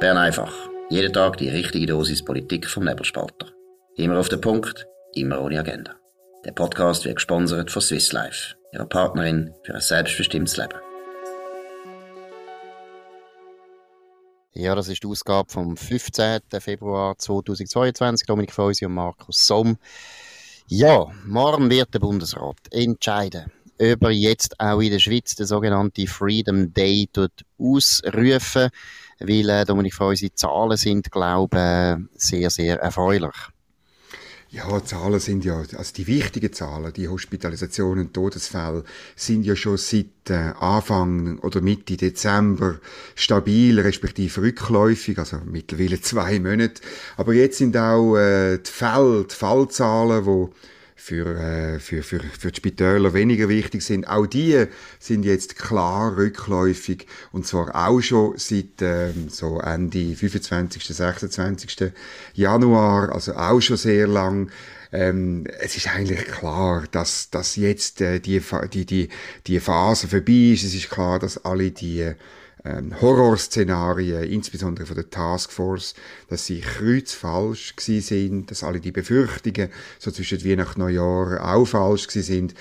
Bern einfach. Jeden Tag die richtige Dosis Politik vom Nebelspalter. Immer auf den Punkt, immer ohne Agenda. Der Podcast wird gesponsert von Swiss Life, ihrer Partnerin für ein selbstbestimmtes Leben. Ja, das ist die Ausgabe vom 15. Februar 2022. Dominik Feusi und Markus Somm. Ja, morgen wird der Bundesrat entscheiden, ob er jetzt auch in der Schweiz den sogenannten Freedom Day ausrufen weil äh, Dominik Feusi Zahlen sind, glaube ich, sehr, sehr erfreulich. Ja, Zahlen sind ja, also die wichtigen Zahlen, die Hospitalisationen Todesfälle sind ja schon seit äh, Anfang oder Mitte Dezember stabil, respektive rückläufig, also mittlerweile zwei Monate. Aber jetzt sind auch äh, die Fälle, die Fallzahlen, die für, äh, für, für, für die Spitäler weniger wichtig sind. Auch die sind jetzt klar rückläufig und zwar auch schon seit ähm, so Ende 25., 26. Januar, also auch schon sehr lang. Ähm, es ist eigentlich klar, dass, dass jetzt äh, die, die, die, die Phase vorbei ist. Es ist klar, dass alle die ähm, Horrorszenarien, insbesondere von der Taskforce, dass sie kreuzfalsch gewesen sind, dass alle die Befürchtungen so zwischen Weihnachten und Neujahr auch falsch gewesen sind.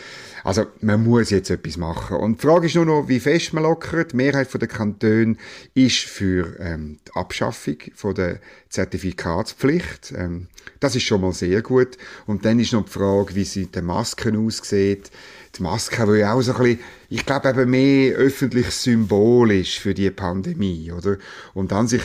Also man muss jetzt etwas machen. Und die Frage ist nur noch, wie fest man lockert. Die Mehrheit der Kantone ist für ähm, die Abschaffung von der Zertifikatspflicht. Ähm, das ist schon mal sehr gut. Und dann ist noch die Frage, wie sie den Masken aussieht die Maske, die ja auch so ein bisschen, ich glaube eben mehr öffentlich symbolisch für die Pandemie, oder? Und an sich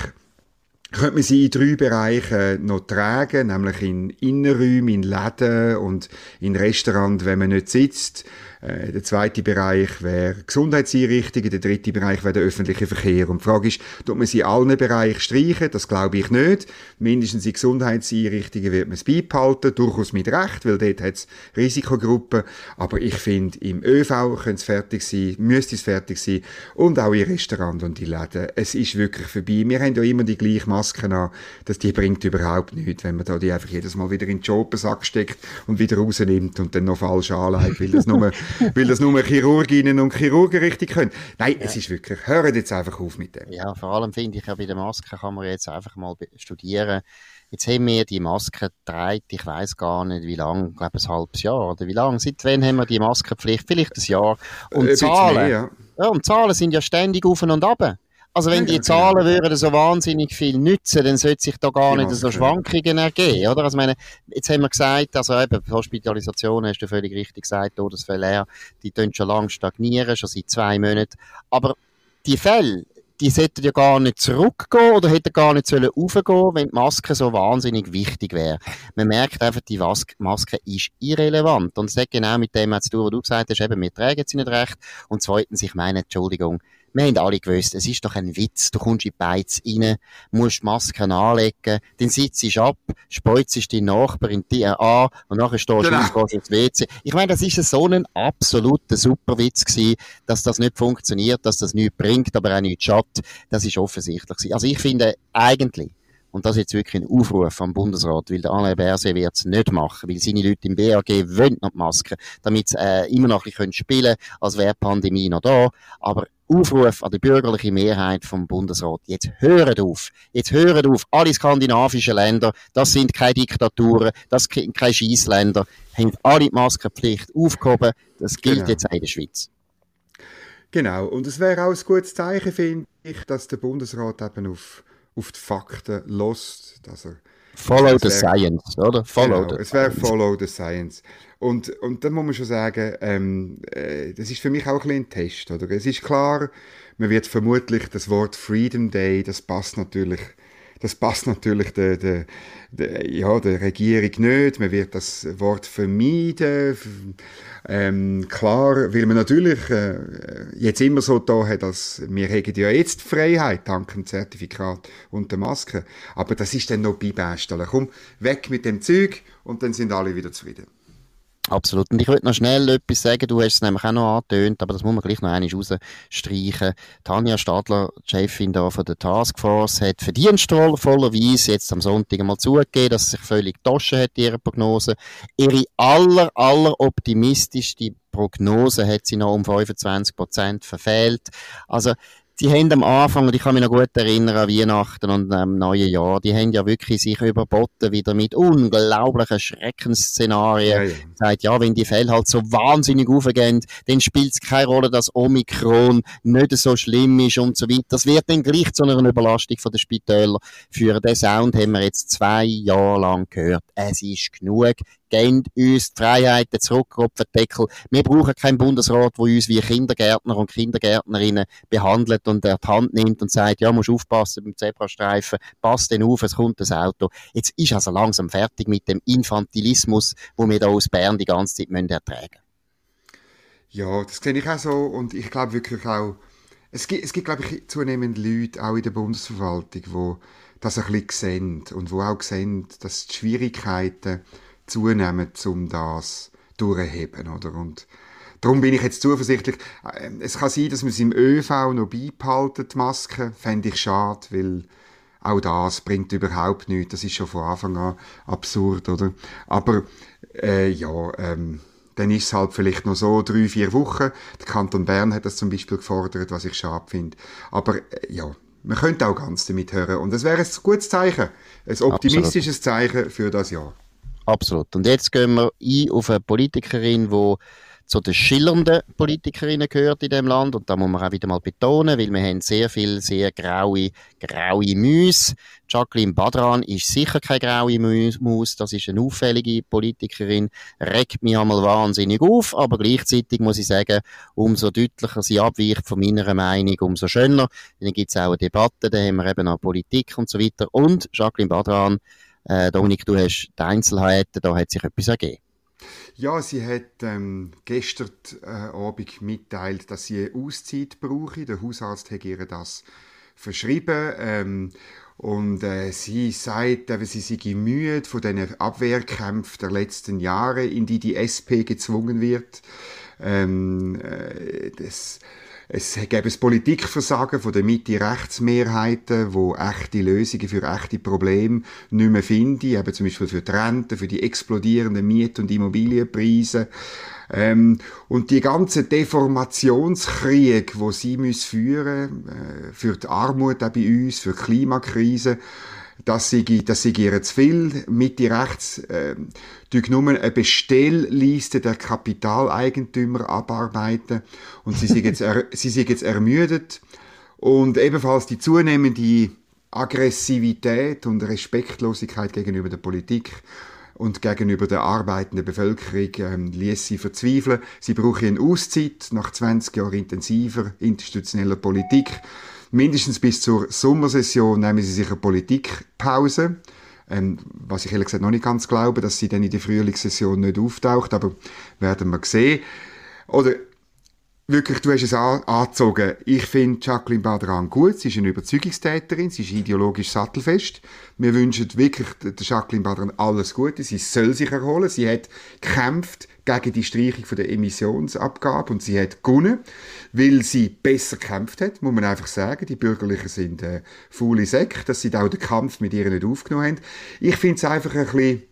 könnte man sie in drei Bereichen noch tragen, nämlich in Innenräumen, in Läden und in Restaurants, wenn man nicht sitzt. Äh, der zweite Bereich wäre Gesundheitseinrichtungen, der dritte Bereich wäre der öffentliche Verkehr. Und die Frage ist, tut man sie in allen Bereichen streichen? Das glaube ich nicht. Mindestens in Gesundheitseinrichtungen wird man es beibehalten, durchaus mit Recht, weil dort hat es Risikogruppen. Aber ich finde, im ÖV könnte es fertig sein, müsste es fertig sein und auch in Restaurants und in Läden. Es ist wirklich vorbei. Wir haben ja immer die gleichen Masken an, dass die bringt überhaupt nichts, wenn man da die einfach jedes Mal wieder in den Jopensack steckt und wieder rausnimmt und dann noch falsch anlegt, weil das nur weil das nur Chirurginnen und Chirurgen richtig können. Nein, ja. es ist wirklich, hört jetzt einfach auf mit dem. Ja, vor allem finde ich ja bei der Maske kann man jetzt einfach mal studieren. Jetzt haben wir die Maske getragen, ich weiß gar nicht wie lange, ich glaube ein halbes Jahr oder wie lange. Seit wann haben wir die Maskenpflicht? Vielleicht ein Jahr. Und Zahlen, mehr, ja. ja. und Zahlen sind ja ständig auf und ab. Also wenn die Zahlen würden so wahnsinnig viel nützen, dann sollte sich da gar nicht so Schwankungen ergeben, oder? Also meine, jetzt haben wir gesagt, also eben Hospitalisation, hast du völlig richtig gesagt, Todesfälle, die tun schon lange stagnieren, schon seit zwei Monaten. Aber die Fälle, die sollten ja gar nicht zurückgehen oder hätten gar nicht sollen raufgehen, wenn die Maske so wahnsinnig wichtig wäre. Man merkt einfach, die Maske ist irrelevant. Und es hat genau mit dem zu tun, was du gesagt hast, eben, wir tragen sie nicht recht. Und zweitens, ich meine, Entschuldigung, wir haben alle gewusst, es ist doch ein Witz. Du kommst in die Beiz rein, musst Masken anlegen, dann sitzt du ab, speuzest deinen Nachbarin dir an und nachher stehst du genau. auf, ins WC. Ich meine, das ist so ein absoluter Superwitz gewesen, dass das nicht funktioniert, dass das nichts bringt, aber auch nichts schadet. Das ist offensichtlich gewesen. Also ich finde eigentlich, und das ist jetzt wirklich ein Aufruf am Bundesrat, weil der Alain Berset wird es nicht machen, weil seine Leute im BAG wollen noch die Masken, damit sie äh, immer noch ein bisschen spielen können, als wäre die Pandemie noch da. Aber Aufruf an die bürgerliche Mehrheit vom Bundesrat. Jetzt hören auf. Jetzt hören auf. Alle skandinavischen Länder, das sind keine Diktaturen, das sind keine Scheissländer, haben alle die Maskenpflicht aufgehoben. Das gilt genau. jetzt auch in der Schweiz. Genau. Und es wäre auch ein gutes Zeichen, finde ich, dass der Bundesrat eben auf, auf die Fakten lost, dass er Follow the science, oder? Follow genau, the es wäre follow the science. Und, und dann muss man schon sagen, ähm, äh, das ist für mich auch ein, bisschen ein Test. Oder? Es ist klar, man wird vermutlich das Wort Freedom Day, das passt natürlich, das passt natürlich der, der, der, ja, der Regierung nicht. Man wird das Wort vermeiden. Ähm, klar, weil man natürlich äh, jetzt immer so da hat, dass wir haben ja jetzt Freiheit dank dem Zertifikat und der Maske. Aber das ist dann noch beibestellen. Komm, weg mit dem Zeug und dann sind alle wieder zufrieden. Absolut. Und ich würde noch schnell etwas sagen. Du hast es nämlich auch noch angetönt, aber das muss man gleich noch einmal rausstreichen. Tanja Stadler, Chefin da von der Taskforce, hat verdienstvollerweise jetzt am Sonntag einmal zugegeben, dass sie sich völlig getauscht hat, ihre Prognose. Ihre aller, aller optimistischste Prognose hat sie noch um 25 Prozent verfehlt. Also, Sie haben am Anfang, und ich kann mich noch gut erinnern an Weihnachten und am neuen Jahr, die haben ja wirklich sich überboten wieder mit unglaublichen Schreckensszenarien. Ja, ja. Sagt, ja, wenn die Fälle halt so wahnsinnig aufgehen, dann spielt es keine Rolle, dass Omikron nicht so schlimm ist und so weiter. Das wird dann gleich zu einer Überlastung von den Spitälern führen. Den Sound haben wir jetzt zwei Jahre lang gehört. Es ist genug gebt uns die Freiheiten zurück auf den Deckel. Wir brauchen keinen Bundesrat, der uns wie Kindergärtner und Kindergärtnerinnen behandelt und er die Hand nimmt und sagt, ja, musst aufpassen beim Zebrastreifen, passt denn auf, es kommt ein Auto. Jetzt ist also langsam fertig mit dem Infantilismus, wo wir da aus Bern die ganze Zeit müssen ertragen Ja, das sehe ich auch so und ich glaube wirklich auch, es gibt, es gibt glaube ich, zunehmend Leute, auch in der Bundesverwaltung, die das ein bisschen sehen und wo auch sehen, dass die Schwierigkeiten zunehmen, um das durchzuheben, oder? Und darum bin ich jetzt zuversichtlich. Äh, es kann sein, dass man es im ÖV noch beibehalten, die Maske. Fände ich schade, weil auch das bringt überhaupt nichts. Das ist schon von Anfang an absurd, oder? Aber, äh, ja, ähm, dann ist es halt vielleicht noch so drei, vier Wochen. Der Kanton Bern hat das zum Beispiel gefordert, was ich schade finde. Aber, äh, ja, man könnte auch ganz damit hören. Und das wäre ein gutes Zeichen. Ein optimistisches Absolut. Zeichen für das Jahr. Absolut. Und jetzt gehen wir ein auf eine Politikerin, die zu den schillernden Politikerinnen gehört in dem Land. Und da muss man auch wieder mal betonen, weil wir haben sehr viel, sehr graue, graue Müs. Jacqueline Badran ist sicher keine graue Maus. Das ist eine auffällige Politikerin. Regt mich einmal wahnsinnig auf. Aber gleichzeitig muss ich sagen, umso deutlicher sie abweicht von meiner Meinung, umso schöner. Dann gibt es auch eine Debatte, da haben wir eben auch Politik und so weiter. Und Jacqueline Badran äh, Dominik, du hast die Einzelheiten, da hat sich etwas ergeben. Ja, sie hat ähm, gestern äh, Abend mitteilt, dass sie Auszeit brauche. Der Hausarzt hat ihr das verschrieben. Ähm, und äh, sie sagt, äh, sie sei müde von den Abwehrkämpfen der letzten Jahre, in die die SP gezwungen wird. Ähm, äh, das, es gäbe ein Politikversagen von der Mitte-Rechtsmehrheiten, wo echte Lösungen für echte Probleme nicht mehr finden, eben zum Beispiel für die Renten, für die explodierenden Miet- und Immobilienpreise. Ähm, und die ganze Deformationskrieg, wo sie muss führen, äh, für die Armut auch bei uns, für die Klimakrise, das sei, das sei ihr zu viel. Mitte rechts äh, nur eine Bestellliste der Kapitaleigentümer abarbeiten und sie sind jetzt, er, sie sind jetzt ermüdet. Und ebenfalls die zunehmende Aggressivität und Respektlosigkeit gegenüber der Politik und gegenüber der arbeitenden Bevölkerung ähm, ließ sie verzweifeln. Sie brauchen eine Auszeit nach 20 Jahren intensiver institutioneller Politik mindestens bis zur Sommersession nehmen sie sich eine Politikpause. Ähm, was ich ehrlich gesagt noch nicht ganz glaube, dass sie dann in der Frühlingssession nicht auftaucht, aber werden wir sehen. Oder wirklich, du hast es angezogen. Ich finde Jacqueline Badran gut. Sie ist eine Überzeugungstäterin. Sie ist ideologisch sattelfest. Wir wünschen wirklich der Jacqueline Badran alles Gute. Sie soll sich erholen. Sie hat gekämpft gegen die Streichung von der Emissionsabgabe und sie hat gewonnen, weil sie besser gekämpft hat, muss man einfach sagen. Die Bürgerlichen sind äh, faule Säcke, dass sie da auch den Kampf mit ihr nicht aufgenommen haben. Ich finde es einfach ein bisschen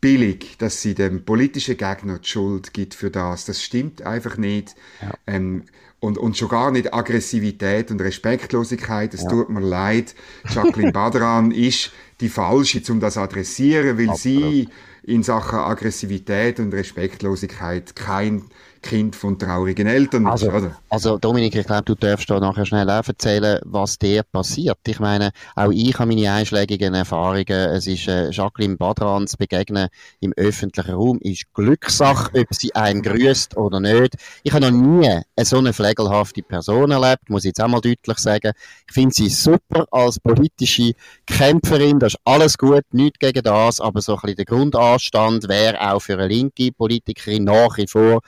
billig, dass sie dem politischen Gegner die Schuld gibt für das. Das stimmt einfach nicht. Ja. Ähm, und, und schon gar nicht Aggressivität und Respektlosigkeit. Es ja. tut mir leid. Jacqueline Badran ist die Falsche, um das adressieren, weil Absolut. sie in Sachen Aggressivität und Respektlosigkeit kein Kind von traurigen Eltern also, oder? Also Dominik, ich glaube, du darfst da nachher schnell auch erzählen, was dir passiert. Ich meine, auch ich habe meine einschlägigen Erfahrungen. Es ist äh, Jacqueline Badran zu begegnen im öffentlichen Raum, ist Glückssache, ob sie einem grüßt oder nicht. Ich habe noch nie eine so eine pflegelhafte Person erlebt, muss ich jetzt auch mal deutlich sagen. Ich finde sie super als politische Kämpferin, das ist alles gut, nichts gegen das, aber so ein bisschen der Grundanstand wäre auch für eine linke Politikerin nach wie vor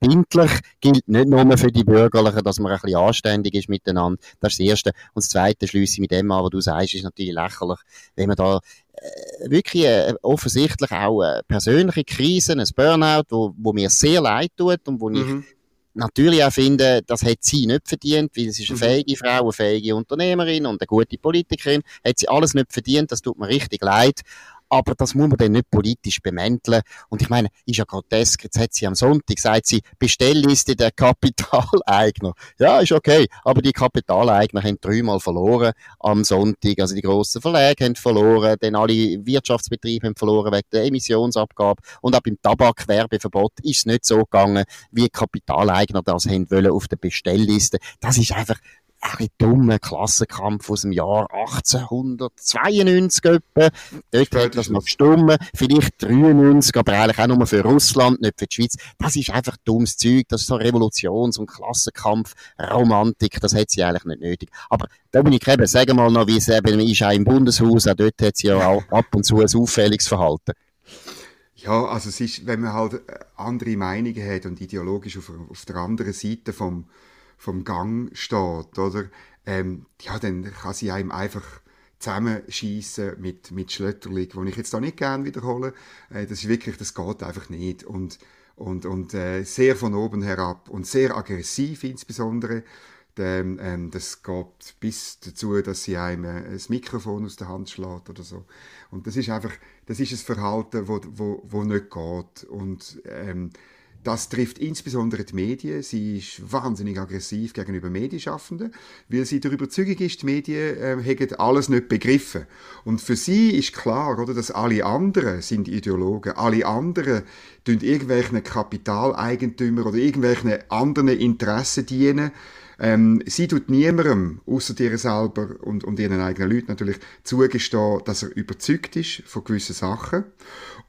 verbindlich, gilt nicht nur für die Bürgerlichen, dass man ein bisschen anständig ist miteinander. Das ist das Erste. Und das Zweite schließe ich mit dem an, was du sagst, ist natürlich lächerlich, wenn man da äh, wirklich äh, offensichtlich auch äh, persönliche Krisen, ein Burnout, wo, wo mir sehr leid tut und wo mhm. ich natürlich auch finde, das hat sie nicht verdient, weil sie ist eine mhm. fähige Frau, eine fähige Unternehmerin und eine gute Politikerin, hat sie alles nicht verdient, das tut mir richtig leid. Aber das muss man dann nicht politisch bemänteln. Und ich meine, ist ja grotesk, jetzt hat sie am Sonntag, sagt sie, Bestellliste der Kapitaleigner. Ja, ist okay, aber die Kapitaleigner haben dreimal verloren am Sonntag, also die grossen Verlage haben verloren, dann alle Wirtschaftsbetriebe haben verloren wegen der Emissionsabgabe und auch beim Tabakwerbeverbot ist es nicht so gegangen, wie Kapitaleigner das haben wollen auf der Bestellliste. Das ist einfach ein dummer Klassenkampf aus dem Jahr 1892 etwa. Dort hat das noch gestummen. Vielleicht 93, aber eigentlich auch nur für Russland, nicht für die Schweiz. Das ist einfach dummes Zeug. Das ist so Revolutions- und Klassenkampf, Romantik. Das hat sie eigentlich nicht nötig. Aber Dominik, eben, sagen mal noch, wie es eben ist auch im Bundeshaus. Auch dort hat sie ja auch ab und zu ein auffälliges Verhalten. Ja, also es ist, wenn man halt äh, andere Meinungen hat und ideologisch auf, auf der anderen Seite vom, vom Gang steht, oder? Ähm, ja, dann kann sie einem einfach zusammenschießen mit, mit Schlötterling, wo ich jetzt da nicht gerne wiederhole. Äh, das ist wirklich, das geht einfach nicht. Und, und, und äh, sehr von oben herab und sehr aggressiv insbesondere. Ähm, ähm, das geht bis dazu, dass sie einem äh, das Mikrofon aus der Hand schlägt oder so. Und das ist einfach, das ist ein Verhalten, wo, wo, wo nicht geht. Und ähm, das trifft insbesondere die Medien. Sie ist wahnsinnig aggressiv gegenüber Medienschaffenden, weil sie der Überzeugung ist, die Medien äh, hätten alles nicht begriffen. Und für sie ist klar, oder, dass alle anderen sind Ideologen, alle anderen tun irgendwelchen Kapitaleigentümer oder irgendwelchen anderen Interessen dienen. Ähm, sie tut niemandem, außer dir selber und, und ihren eigenen Leuten natürlich, zugestehen, dass er überzeugt ist von gewissen Sachen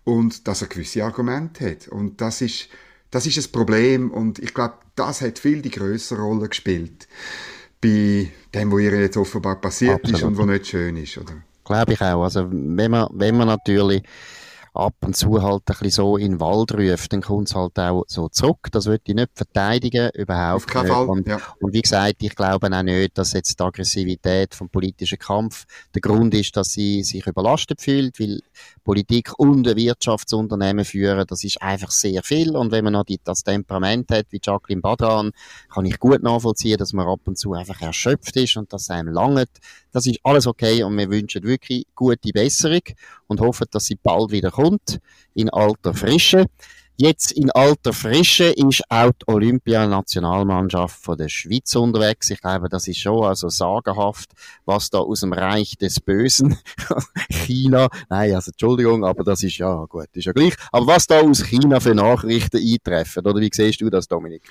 und dass er gewisse Argumente hat. Und das ist das ist ein Problem und ich glaube, das hat viel die größere Rolle gespielt bei dem, was ihr jetzt offenbar passiert Absolut. ist und was nicht schön ist, oder? Glaube ich auch. Also wenn man, wenn man natürlich ab und zu halt ein bisschen so in den Wald ruft, dann kommt es halt auch so zurück. Das würde ich nicht verteidigen, überhaupt nicht. Fall, und, ja. und wie gesagt, ich glaube auch nicht, dass jetzt die Aggressivität vom politischen Kampf der Grund ist, dass sie sich überlastet fühlt, weil Politik und ein Wirtschaftsunternehmen führen, das ist einfach sehr viel. Und wenn man noch die, das Temperament hat, wie Jacqueline Badran, kann ich gut nachvollziehen, dass man ab und zu einfach erschöpft ist und dass es einem langt. Das ist alles okay und wir wünschen wirklich gute Besserung und hoffen, dass sie bald wieder kommt, in alter Frische. Jetzt in alter Frische ist auch die Olympianationalmannschaft von der Schweiz unterwegs. Ich glaube, das ist schon also sagenhaft, was da aus dem Reich des Bösen, China, nein, also Entschuldigung, aber das ist ja gut, ist ja gleich. Aber was da aus China für Nachrichten eintreffen, oder wie siehst du das, Dominik?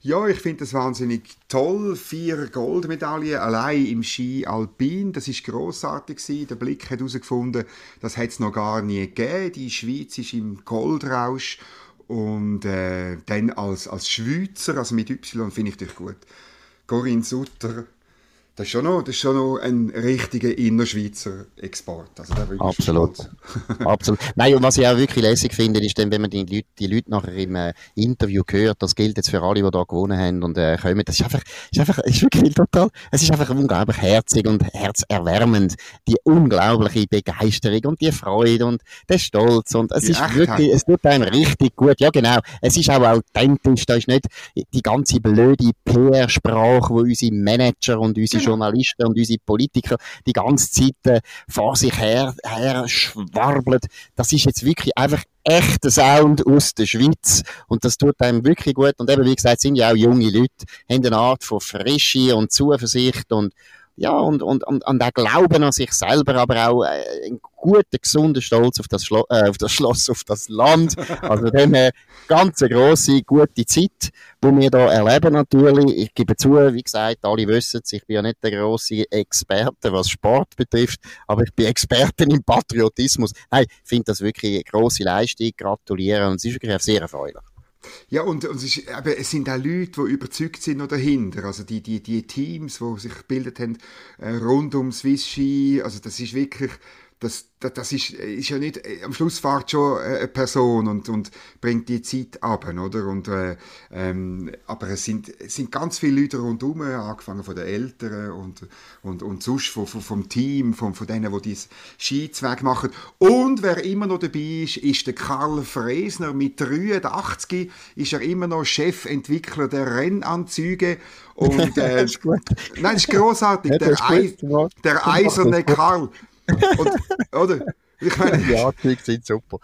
Ja, ich finde das wahnsinnig toll. Vier Goldmedaillen allein im Ski Alpin, das ist großartig. Der Blick hat herausgefunden, das hat es noch gar nie gegeben. Die Schweiz ist im Goldrausch und äh, dann als, als Schweizer, also mit Y, finde ich dich gut. Corinne Sutter, das ist schon noch, das ist schon noch ein richtiger Innerschweizer Export. Also Absolut. Absolut. Nein, und was ich auch wirklich lässig finde, ist dann, wenn man die Leute, die Leute nachher im äh, Interview hört, das gilt jetzt für alle, die da gewonnen haben und äh, kommen, das ist einfach, ist einfach, ist wirklich total, es ist einfach unglaublich herzig und herzerwärmend, die unglaubliche Begeisterung und die Freude und der Stolz und es die ist Echtheit. wirklich, es tut einem richtig gut. Ja, genau. Es ist auch authentisch, da ist nicht die ganze blöde PR-Sprache, wo unsere Manager und unsere Journalisten und unsere Politiker die ganze Zeit äh, vor sich her, her schwarbeln. Das ist jetzt wirklich einfach echter Sound aus der Schweiz und das tut einem wirklich gut und eben wie gesagt sind ja auch junge Leute, haben eine Art von Frische und Zuversicht und ja, und, und, und, und auch Glauben an sich selber, aber auch äh, einen guten, gesunden Stolz auf das, Schlo äh, auf das Schloss, auf das Land. Also dem eine ganz grosse, gute Zeit, die wir da erleben natürlich. Ich gebe zu, wie gesagt, alle wissen es, ich bin ja nicht der grosse Experte, was Sport betrifft, aber ich bin Expertin im Patriotismus. Nein, ich finde das wirklich eine grosse Leistung, gratuliere und es ist wirklich sehr erfreulich. Ja, und, und es, ist, eben, es sind auch Leute, die überzeugt sind noch dahinter. Also die, die, die Teams, die sich gebildet haben äh, rund um Swiss Ski, also das ist wirklich das, das, das ist, ist ja nicht, äh, am Schluss fährt schon äh, eine Person und, und bringt die Zeit ab, oder? Und, äh, ähm, aber es sind, es sind ganz viele Leute rundherum, angefangen von den Eltern und, und, und sonst von, von, vom Team, von, von denen, die dieses Skizweig machen. Und wer immer noch dabei ist, ist der Karl Fresner. Mit 83 ist er immer noch Chefentwickler der Rennanzüge. Und, äh, das ist gut. Nein, das ist großartig. Ja, der, Ei, der eiserne Karl. Und, oder? Ich meine, die sind super.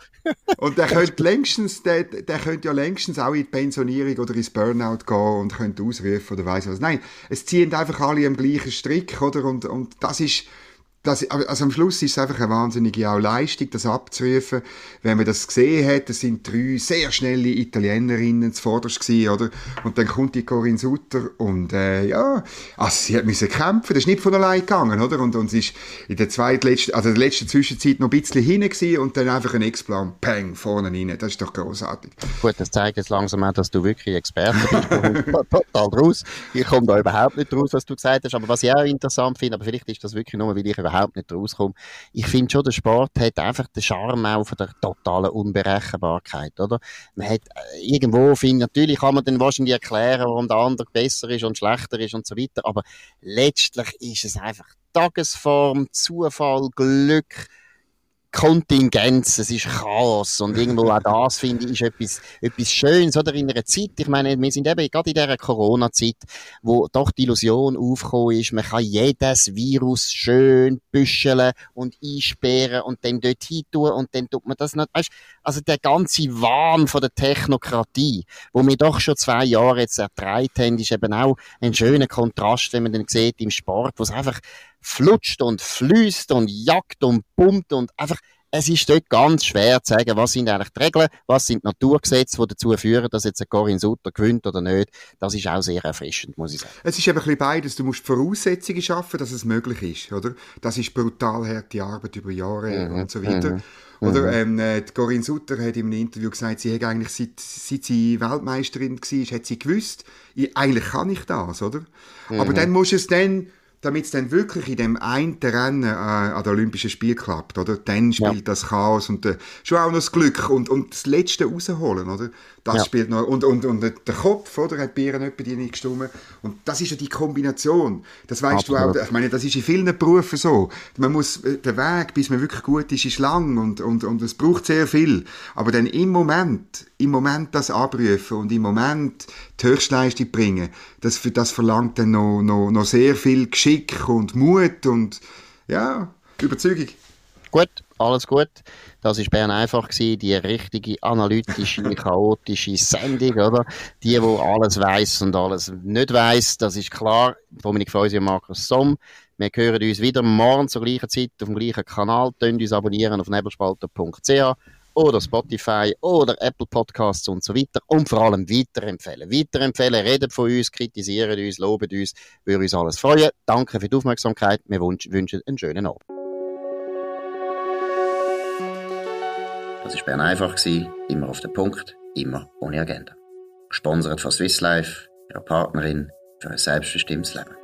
und der könnte längstens, der, der könnte ja längstens auch in die Pensionierung oder ins Burnout gehen und könnte ausrufen oder weiss was. Nein, es ziehen einfach alle am gleichen Strick, oder? Und, und das ist, das, also am Schluss ist es einfach eine wahnsinnige auch Leistung, das abzurufen. Wenn man das gesehen hat, das sind drei sehr schnelle Italienerinnen zuvorderst gewesen, oder? Und dann kommt die Corinne Sutter und, äh, ja, also sie hat müssen kämpfen, das ist nicht von allein gegangen, oder? Und, und sie ist in der zweitletzten, also der letzten Zwischenzeit noch ein bisschen hinten gewesen und dann einfach ein X-Plan, peng, vorne rein. Das ist doch großartig. Gut, das zeigt jetzt langsam auch, dass du wirklich Experte bist. total raus. Ich komme da überhaupt nicht raus, was du gesagt hast. Aber was ich auch interessant finde, aber vielleicht ist das wirklich nur, weil ich überhaupt überhaupt nicht rauskomme. Ich finde schon, der Sport hat einfach den Charme auch von der totalen Unberechenbarkeit, oder? Man hat äh, irgendwo, finde natürlich kann man dann wahrscheinlich erklären, warum der andere besser ist und schlechter ist und so weiter, aber letztlich ist es einfach Tagesform, Zufall, Glück, Kontingenz, es ist Chaos und irgendwo auch das, finde ich, ist etwas, etwas Schönes, oder? In einer Zeit, ich meine, wir sind eben gerade in dieser Corona-Zeit, wo doch die Illusion aufgekommen ist, man kann jedes Virus schön büscheln und einsperren und dann dort hin tun und dann tut man das nicht, weißt, also der ganze Wahn von der Technokratie, wo wir doch schon zwei Jahre jetzt ertragen haben, ist eben auch ein schöner Kontrast, wenn man dann sieht im Sport, wo es einfach flutscht und fließt und jagt und pumpt und einfach, es ist dort ganz schwer zu sagen, was sind eigentlich die Regeln, was sind die Naturgesetze, die dazu führen, dass jetzt ein Corinne Sutter gewinnt oder nicht. Das ist auch sehr erfrischend, muss ich sagen. Es ist eben ein bisschen beides. Du musst Voraussetzungen schaffen, dass es möglich ist, oder? Das ist brutal harte Arbeit über Jahre mhm. und so weiter. Mhm. Oder mhm. ähm, äh, Corinne Sutter hat in einem Interview gesagt, sie hat eigentlich seit, seit sie Weltmeisterin war, hat sie gewusst, ich, eigentlich kann ich das, oder? Mhm. Aber dann musst du es dann damit es dann wirklich in dem einen Rennen äh, an den Olympischen Spielen klappt, oder? Dann spielt ja. das Chaos und äh, schon auch noch das Glück und, und das Letzte rausholen, oder? Das ja. spielt noch, und, und, und der Kopf, oder? Hat Bieren etwa die nicht gestimmt. Und das ist ja die Kombination. Das weißt Absolut. du auch, ich meine, das ist in vielen Berufen so. Man muss, äh, der Weg, bis man wirklich gut ist, ist lang und, und, und es braucht sehr viel. Aber dann im Moment, im Moment das abrufen und im Moment die Höchstleistung bringen, das, das verlangt dann noch, noch, noch sehr viel Geschick und Mut und, ja, Überzeugung. Gut, alles gut. Das ist Bern einfach gewesen, die richtige analytische, chaotische Sendung, oder? Die, wo alles weiß und alles nicht weiß, das ist klar. Dominik Feusi und Markus Somm. Wir hören uns wieder morgen zur gleichen Zeit auf dem gleichen Kanal. Tönt uns abonnieren auf nebelspalter.ch oder Spotify oder Apple Podcasts und so weiter. Und vor allem weiterempfehlen. Weiterempfehlen, reden von uns, kritisieren uns, loben uns, würde uns alles freuen. Danke für die Aufmerksamkeit. Wir wünschen einen schönen Abend. Das war Bern einfach, immer auf den Punkt, immer ohne Agenda. Gesponsert von Swiss Life, ihrer Partnerin für ein selbstbestimmtes Leben.